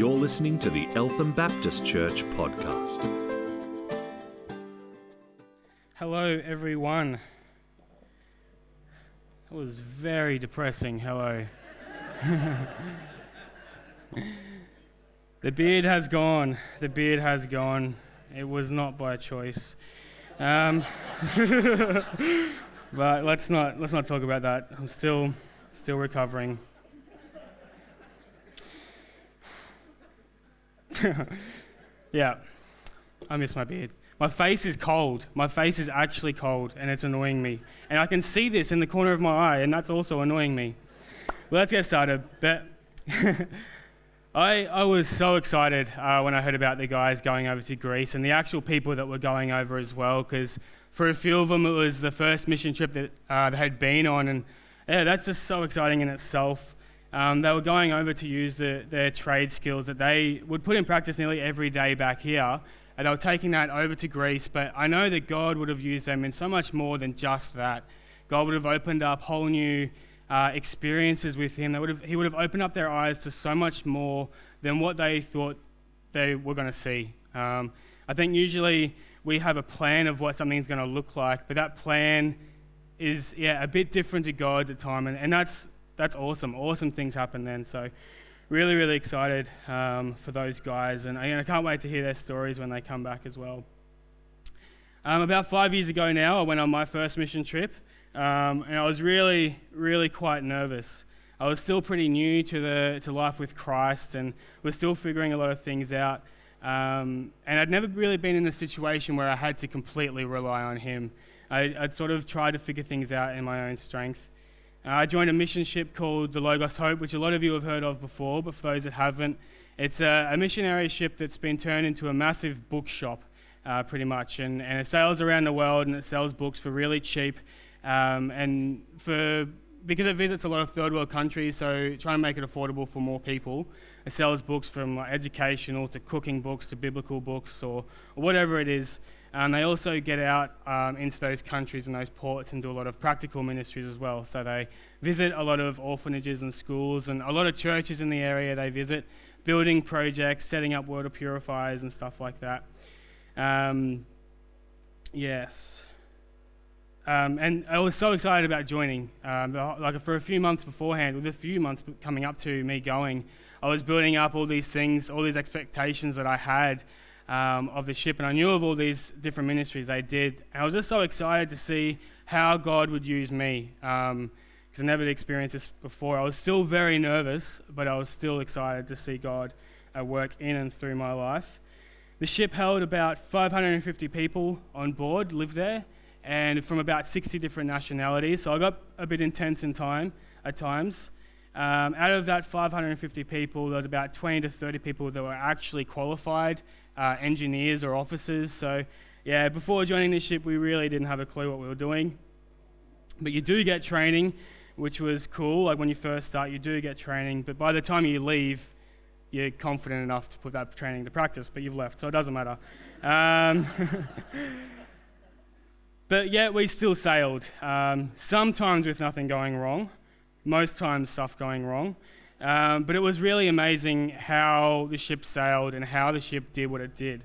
You're listening to the Eltham Baptist Church podcast. Hello, everyone. That was very depressing. Hello. the beard has gone. The beard has gone. It was not by choice. Um, but let's not let's not talk about that. I'm still still recovering. yeah, I miss my beard. My face is cold. My face is actually cold, and it's annoying me. And I can see this in the corner of my eye, and that's also annoying me. Well, let's get started. But I, I was so excited uh, when I heard about the guys going over to Greece and the actual people that were going over as well, because for a few of them, it was the first mission trip that uh, they had been on, and yeah, that's just so exciting in itself. Um, they were going over to use the, their trade skills that they would put in practice nearly every day back here, and they were taking that over to Greece. But I know that God would have used them in so much more than just that. God would have opened up whole new uh, experiences with Him. Would have, he would have opened up their eyes to so much more than what they thought they were going to see. Um, I think usually we have a plan of what something's going to look like, but that plan is yeah a bit different to God's at time, and, and that's that's awesome. Awesome things happen then. So, really, really excited um, for those guys, and I, I, can't wait to hear their stories when they come back as well. Um, about five years ago now, I went on my first mission trip, um, and I was really, really quite nervous. I was still pretty new to the to life with Christ, and was still figuring a lot of things out. Um, and I'd never really been in a situation where I had to completely rely on Him. I, I'd sort of tried to figure things out in my own strength. Uh, I joined a mission ship called the Logos Hope, which a lot of you have heard of before, but for those that haven't, it's a, a missionary ship that's been turned into a massive bookshop, uh, pretty much, and, and it sails around the world and it sells books for really cheap, um, and for because it visits a lot of third world countries, so trying to make it affordable for more people. It sells books from like, educational to cooking books to biblical books or, or whatever it is. And they also get out um, into those countries and those ports and do a lot of practical ministries as well. So they visit a lot of orphanages and schools and a lot of churches in the area they visit, building projects, setting up water purifiers and stuff like that. Um, yes. Um, and I was so excited about joining. Um, like for a few months beforehand, with a few months coming up to me going, I was building up all these things, all these expectations that I had um, of the ship, and I knew of all these different ministries they did. And I was just so excited to see how God would use me because um, I never experienced this before. I was still very nervous, but I was still excited to see God at work in and through my life. The ship held about 550 people on board, lived there, and from about 60 different nationalities. So I got a bit intense in time at times. Um, out of that 550 people, there was about 20 to 30 people that were actually qualified uh, engineers or officers. So, yeah, before joining this ship, we really didn't have a clue what we were doing. But you do get training, which was cool. Like when you first start, you do get training. But by the time you leave, you're confident enough to put that training to practice, but you've left, so it doesn't matter. Um, but yet, we still sailed. Um, sometimes with nothing going wrong, most times stuff going wrong. Um, but it was really amazing how the ship sailed and how the ship did what it did.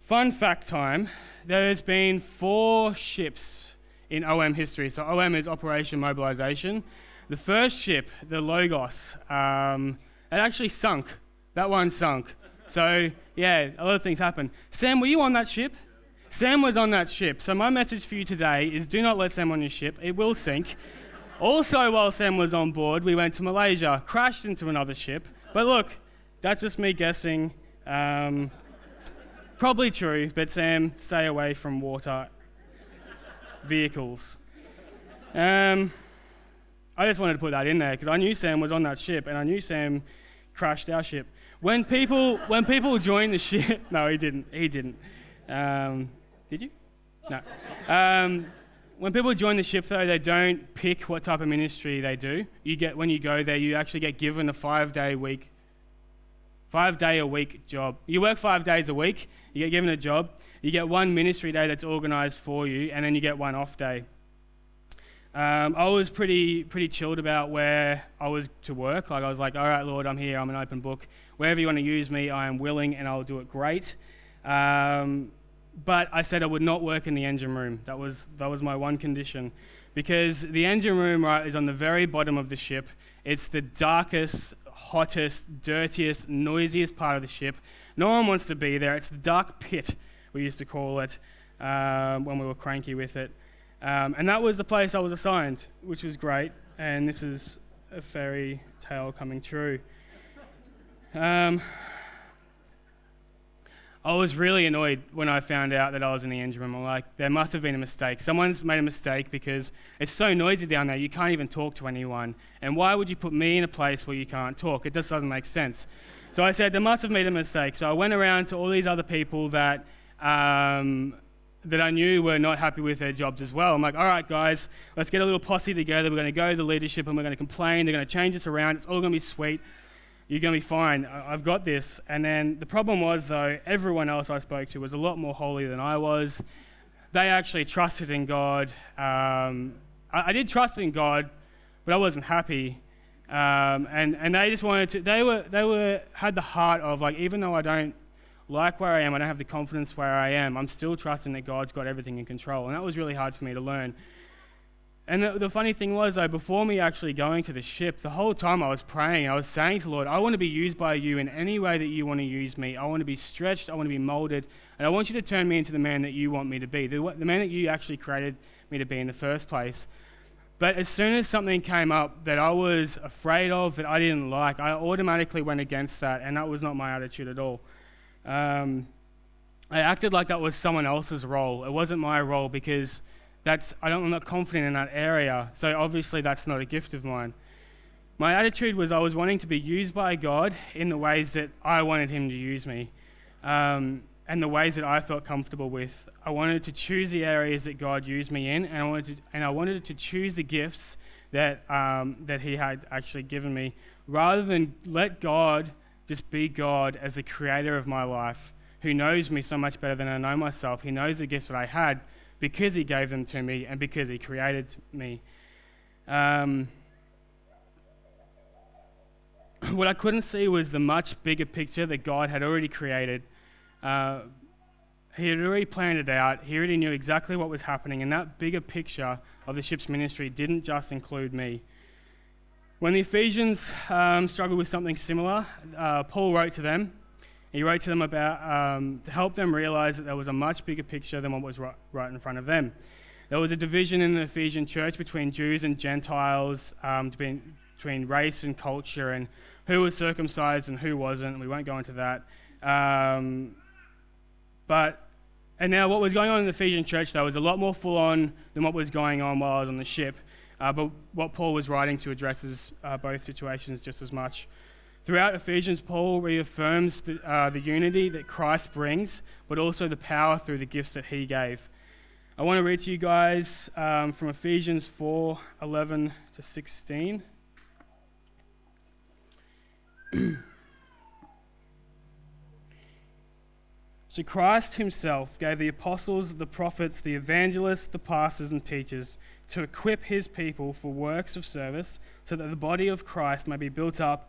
Fun fact time there's been four ships in OM history. So, OM is Operation Mobilization. The first ship, the Logos, um, it actually sunk. That one sunk. So, yeah, a lot of things happened. Sam, were you on that ship? Sam was on that ship. So, my message for you today is do not let Sam on your ship, it will sink. Also, while Sam was on board, we went to Malaysia, crashed into another ship. But look, that's just me guessing. Um, probably true, but Sam, stay away from water vehicles. Um, I just wanted to put that in there because I knew Sam was on that ship and I knew Sam crashed our ship. When people, when people join the ship, no, he didn't. He didn't. Um, did you? No. When people join the ship, though, they don't pick what type of ministry they do. You get when you go there, you actually get given a five-day week, five-day a week job. You work five days a week. You get given a job. You get one ministry day that's organised for you, and then you get one off day. Um, I was pretty pretty chilled about where I was to work. Like I was like, all right, Lord, I'm here. I'm an open book. Wherever you want to use me, I am willing, and I'll do it great. Um, but I said I would not work in the engine room. That was that was my one condition, because the engine room right is on the very bottom of the ship. It's the darkest, hottest, dirtiest, noisiest part of the ship. No one wants to be there. It's the dark pit, we used to call it um, when we were cranky with it. Um, and that was the place I was assigned, which was great. And this is a fairy tale coming true. Um, I was really annoyed when I found out that I was in the engine room. I'm like, there must have been a mistake. Someone's made a mistake because it's so noisy down there, you can't even talk to anyone. And why would you put me in a place where you can't talk? It just doesn't make sense. So I said, there must have made a mistake. So I went around to all these other people that um, that I knew were not happy with their jobs as well. I'm like, all right, guys, let's get a little posse together. We're going to go to the leadership and we're going to complain. They're going to change us around. It's all going to be sweet. You're going to be fine. I've got this. And then the problem was, though, everyone else I spoke to was a lot more holy than I was. They actually trusted in God. Um, I, I, did trust in God, but I wasn't happy. Um, and, and they just wanted to, they were, they were, had the heart of like, even though I don't like where I am, I don't have the confidence where I am, I'm still trusting that God's got everything in control. And that was really hard for me to learn. And the, the, funny thing was, though, before me actually going to the ship, the whole time I was praying, I was saying to Lord, I want to be used by you in any way that you want to use me. I want to be stretched, I want to be molded, and I want you to turn me into the man that you want me to be, the, the man that you actually created me to be in the first place. But as soon as something came up that I was afraid of, that I didn't like, I automatically went against that, and that was not my attitude at all. Um, I acted like that was someone else's role. It wasn't my role because that's, I don't, I'm not confident in that area. So obviously, that's not a gift of mine. My attitude was I was wanting to be used by God in the ways that I wanted Him to use me um, and the ways that I felt comfortable with. I wanted to choose the areas that God used me in, and I wanted to, and I wanted to choose the gifts that, um, that He had actually given me rather than let God just be God as the creator of my life, who knows me so much better than I know myself. He knows the gifts that I had because He gave them to me and because He created me. Um, what I couldn't see was the much bigger picture that God had already created. Uh, he had already planned it out. He already knew exactly what was happening, and that bigger picture of the ship's ministry didn't just include me. When the Ephesians um, struggled with something similar, uh, Paul wrote to them. He wrote to them about um, to help them realize that there was a much bigger picture than what was right, right, in front of them. There was a division in the Ephesian church between Jews and Gentiles, um, between, between race and culture, and who was circumcised and who wasn't. We won't go into that. Um, but and now what was going on in the Ephesian church though was a lot more full on than what was going on while I was on the ship. Uh, but what Paul was writing to addresses uh, both situations just as much. Throughout Ephesians, Paul reaffirms the, uh, the unity that Christ brings, but also the power through the gifts that he gave. I want to read to you guys um, from Ephesians 4 11 to 16. so Christ himself gave the apostles, the prophets, the evangelists, the pastors, and teachers to equip his people for works of service, so that the body of Christ may be built up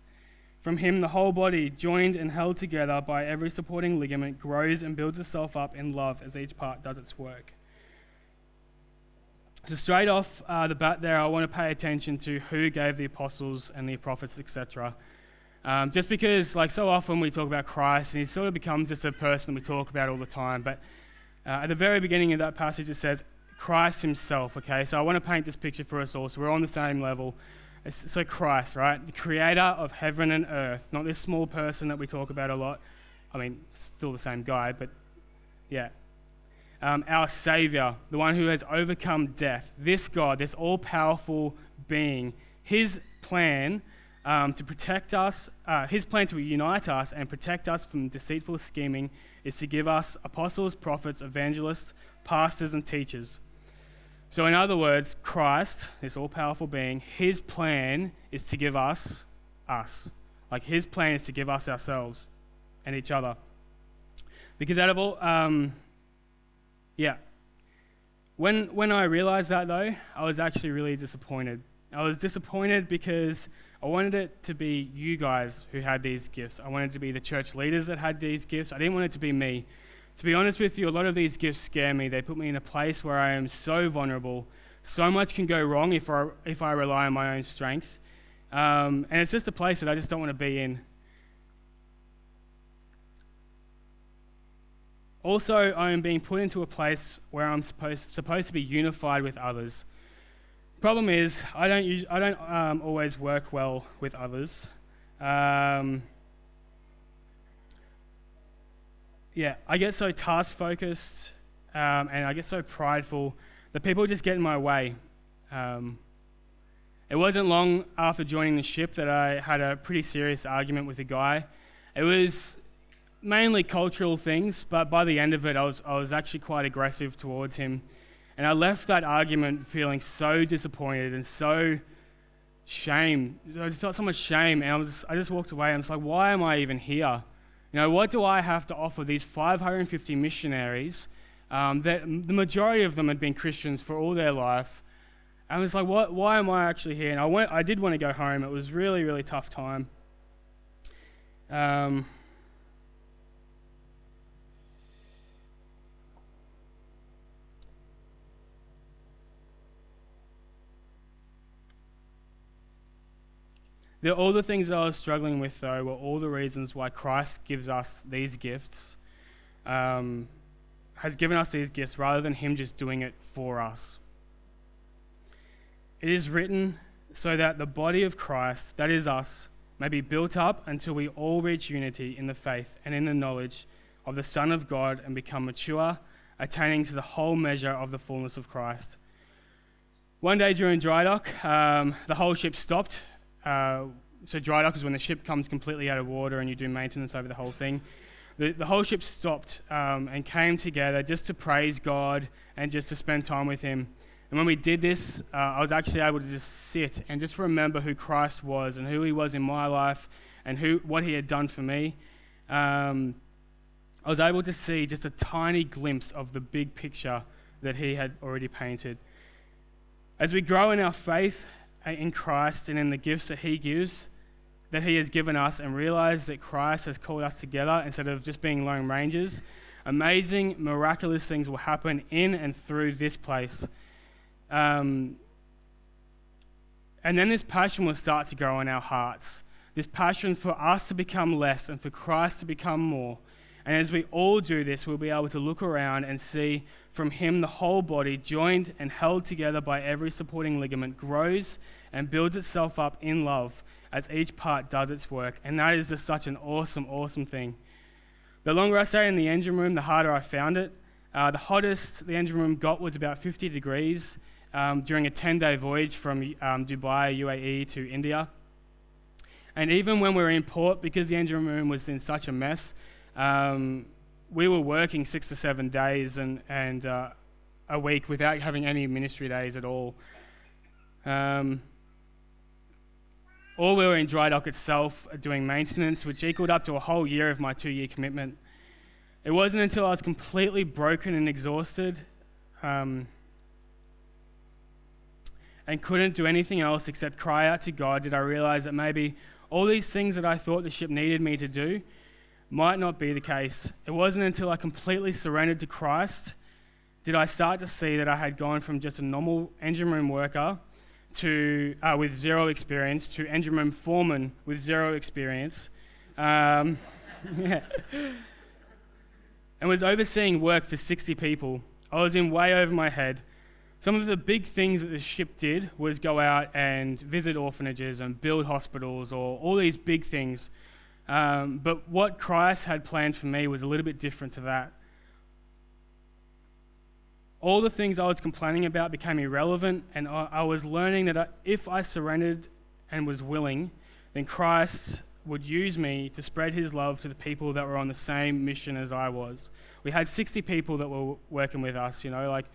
From him, the whole body, joined and held together by every supporting ligament, grows and builds itself up in love as each part does its work. So, straight off uh, the bat, there, I want to pay attention to who gave the apostles and the prophets, etc. Um, just because, like, so often we talk about Christ, and he sort of becomes just a person we talk about all the time. But uh, at the very beginning of that passage, it says Christ Himself, okay? So I want to paint this picture for us all so we're on the same level. So, Christ, right? The creator of heaven and earth, not this small person that we talk about a lot. I mean, still the same guy, but yeah. um, our Savior, the one who has overcome death, this God, this all powerful being, his plan um, to protect us, uh, his plan to unite us and protect us from deceitful scheming is to give us apostles, prophets, evangelists, pastors, and teachers. So, in other words, Christ, this all powerful being, his plan is to give us us. Like his plan is to give us ourselves and each other. Because out of all, um, yeah. When, when I realized that, though, I was actually really disappointed. I was disappointed because I wanted it to be you guys who had these gifts. I wanted to be the church leaders that had these gifts. I didn't want it to be me. To be honest with you, a lot of these gifts scare me. They put me in a place where I am so vulnerable. So much can go wrong if I, if I rely on my own strength. Um, and it's just a place that I just don't want to be in. Also, I am being put into a place where I'm supposed, supposed to be unified with others. Problem is, I don't, I don't um, always work well with others. Um, yeah, I get so task focused um, and I get so prideful that people just get in my way. Um, it wasn't long after joining the ship that I had a pretty serious argument with a guy. It was mainly cultural things, but by the end of it, I was, I was actually quite aggressive towards him. And I left that argument feeling so disappointed and so shame. I felt so much shame, and I, was, I just walked away. I was like, why am I even here? You know, what do I have to offer these 550 missionaries um, that the majority of them had been Christians for all their life? And I was like, what, why am I actually here? And I, went, I did want to go home. It was really, really tough time. Um, The, all the things I was struggling with, though, were all the reasons why Christ gives us these gifts, um, has given us these gifts rather than Him just doing it for us. It is written so that the body of Christ, that is us, may be built up until we all reach unity in the faith and in the knowledge of the Son of God and become mature, attaining to the whole measure of the fullness of Christ. One day during dry dock, um, the whole ship stopped uh, so dry dock is when the ship comes completely out of water and you do maintenance over the whole thing. The, the whole ship stopped um, and came together just to praise God and just to spend time with Him. And when we did this, uh, I was actually able to just sit and just remember who Christ was and who He was in my life and who, what He had done for me. Um, I was able to see just a tiny glimpse of the big picture that He had already painted. As we grow in our faith in Christ and in the gifts that He gives, that He has given us, and realize that Christ has called us together instead of just being lone rangers, amazing, miraculous things will happen in and through this place. Um, and then this passion will start to grow in our hearts. This passion for us to become less and for Christ to become more. And as we all do this, we'll be able to look around and see from Him the whole body, joined and held together by every supporting ligament, grows and builds itself up in love as each part does its work. And that is just such an awesome, awesome thing. The longer I stayed in the engine room, the harder I found it. Uh, the hottest the engine room got was about 50 degrees um, during a 10 day voyage from um, Dubai, UAE to India. And even when we were in port, because the engine room was in such a mess, um, we were working six to seven days and, and uh, a week without having any ministry days at all. Um, or we were in dry dock itself doing maintenance, which equaled up to a whole year of my two year commitment. It wasn't until I was completely broken and exhausted um, and couldn't do anything else except cry out to God did I realize that maybe all these things that I thought the ship needed me to do might not be the case. It wasn't until I completely surrendered to Christ did I start to see that I had gone from just a normal engine room worker to uh, with zero experience to engine room foreman with zero experience. Um, and was overseeing work for 60 people. I was in way over my head. Some of the big things that the ship did was go out and visit orphanages and build hospitals or all these big things. Um, but what Christ had planned for me was a little bit different to that. all the things I was complaining about became irrelevant, and I, was learning that if I surrendered and was willing, then Christ would use me to spread his love to the people that were on the same mission as I was. We had 60 people that were working with us, you know, like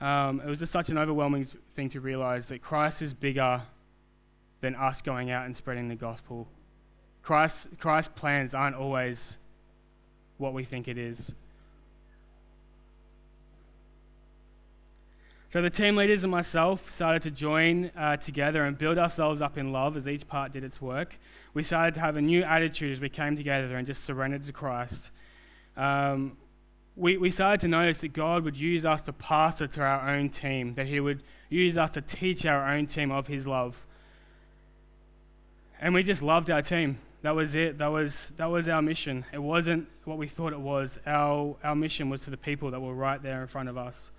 um, it was just such an overwhelming thing to realize that Christ is bigger than us going out and spreading the gospel. Christ, Christ's plans aren't always what we think it is. So the team leaders and myself started to join uh, together and build ourselves up in love as each part did its work. We started to have a new attitude as we came together and just surrendered to Christ. Um, we, we started to notice that God would use us to pastor to our own team, that He would use us to teach our own team of His love. And we just loved our team. That was it. That was, that was our mission. It wasn't what we thought it was. Our, our mission was to the people that were right there in front of us.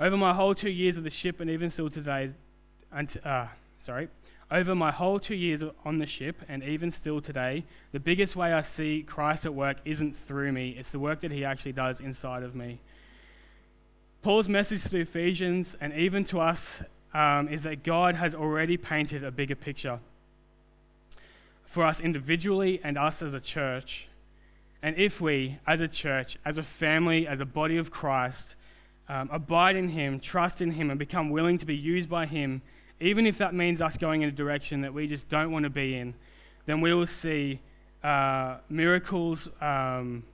Over my whole two years of the ship, and even still today, and, uh, sorry, over my whole two years on the ship, and even still today, the biggest way I see Christ at work isn't through me, it's the work that he actually does inside of me. Paul's message to the Ephesians, and even to us, um, is that God has already painted a bigger picture for us individually and us as a church. And if we, as a church, as a family, as a body of Christ, um, abide in Him, trust in Him, and become willing to be used by Him, even if that means us going in a direction that we just don't want to be in, then we will see uh, miracles. Um,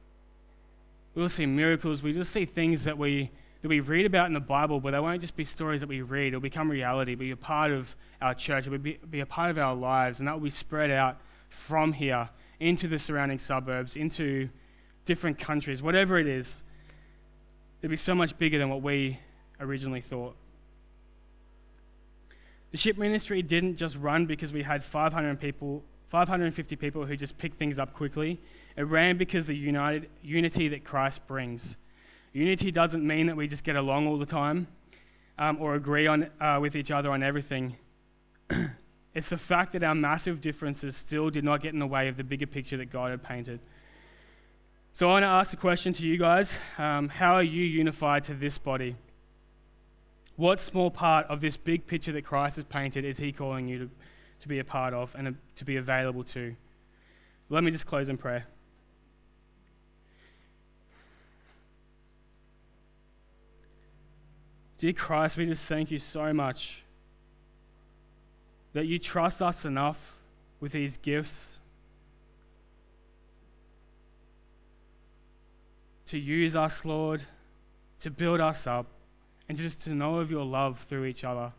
we will see miracles. We just see things that we that we read about in the Bible, but they won't just be stories that we read. It'll become reality, be a part of our church, it will be, be a part of our lives, and that will be spread out from here into the surrounding suburbs, into different countries, whatever it is it'd be so much bigger than what we originally thought. The ship ministry didn't just run because we had 500 people, 550 people who just picked things up quickly. It ran because the united, unity that Christ brings. Unity doesn't mean that we just get along all the time um, or agree on, uh, with each other on everything. it's the fact that our massive differences still did not get in the way of the bigger picture that God had painted. So I want to ask a question to you guys um, How are you unified to this body? What small part of this big picture that Christ has painted is He calling you to, to be a part of and to be available to? Let me just close in prayer. Dear Christ, we just thank you so much that you trust us enough with these gifts to use us, Lord, to build us up, and just to know of your love through each other.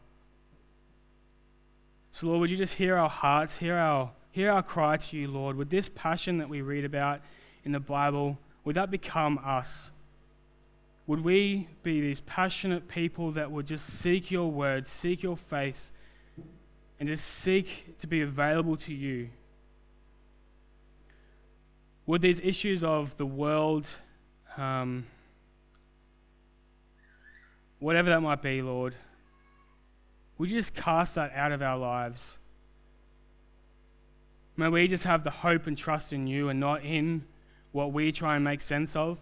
So, Lord, would you just hear our hearts, hear our, hear our cry to you, Lord? Would this passion that we read about in the Bible, would that become us? Would we be these passionate people that would just seek your word, seek your face, and just seek to be available to you? Would these issues of the world um, whatever that might be, Lord, would you just cast that out of our lives? May we just have the hope and trust in you and not in what we try and make sense of.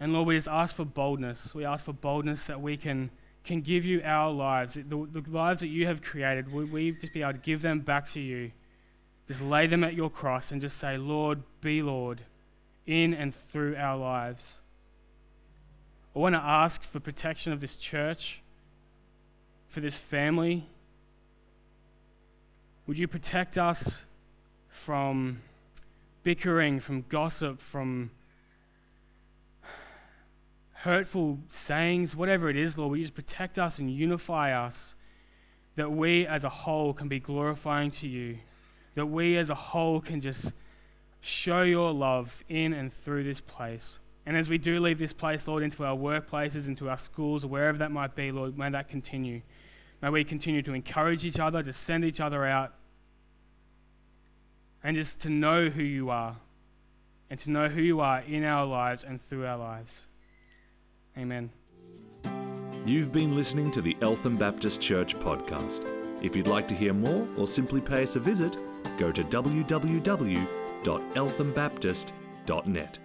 And Lord, we just ask for boldness. We ask for boldness that we can, can give you our lives, the, the lives that you have created. Would we just be able to give them back to you? Just lay them at your cross and just say, Lord, be Lord in and through our lives. I want to ask for protection of this church, for this family. Would you protect us from bickering, from gossip, from hurtful sayings, whatever it is, Lord? Would you just protect us and unify us that we as a whole can be glorifying to you? that we as a whole can just show your love in and through this place. And as we do leave this place, Lord, into our workplaces, into our schools, wherever that might be, Lord, may that continue. May we continue to encourage each other, to send each other out, and just to know who you are, and to know who you are in our lives and through our lives. Amen. You've been listening to the Eltham Baptist Church podcast. If you'd like to hear more or simply pay us a visit, go to www.elthambaptist.net.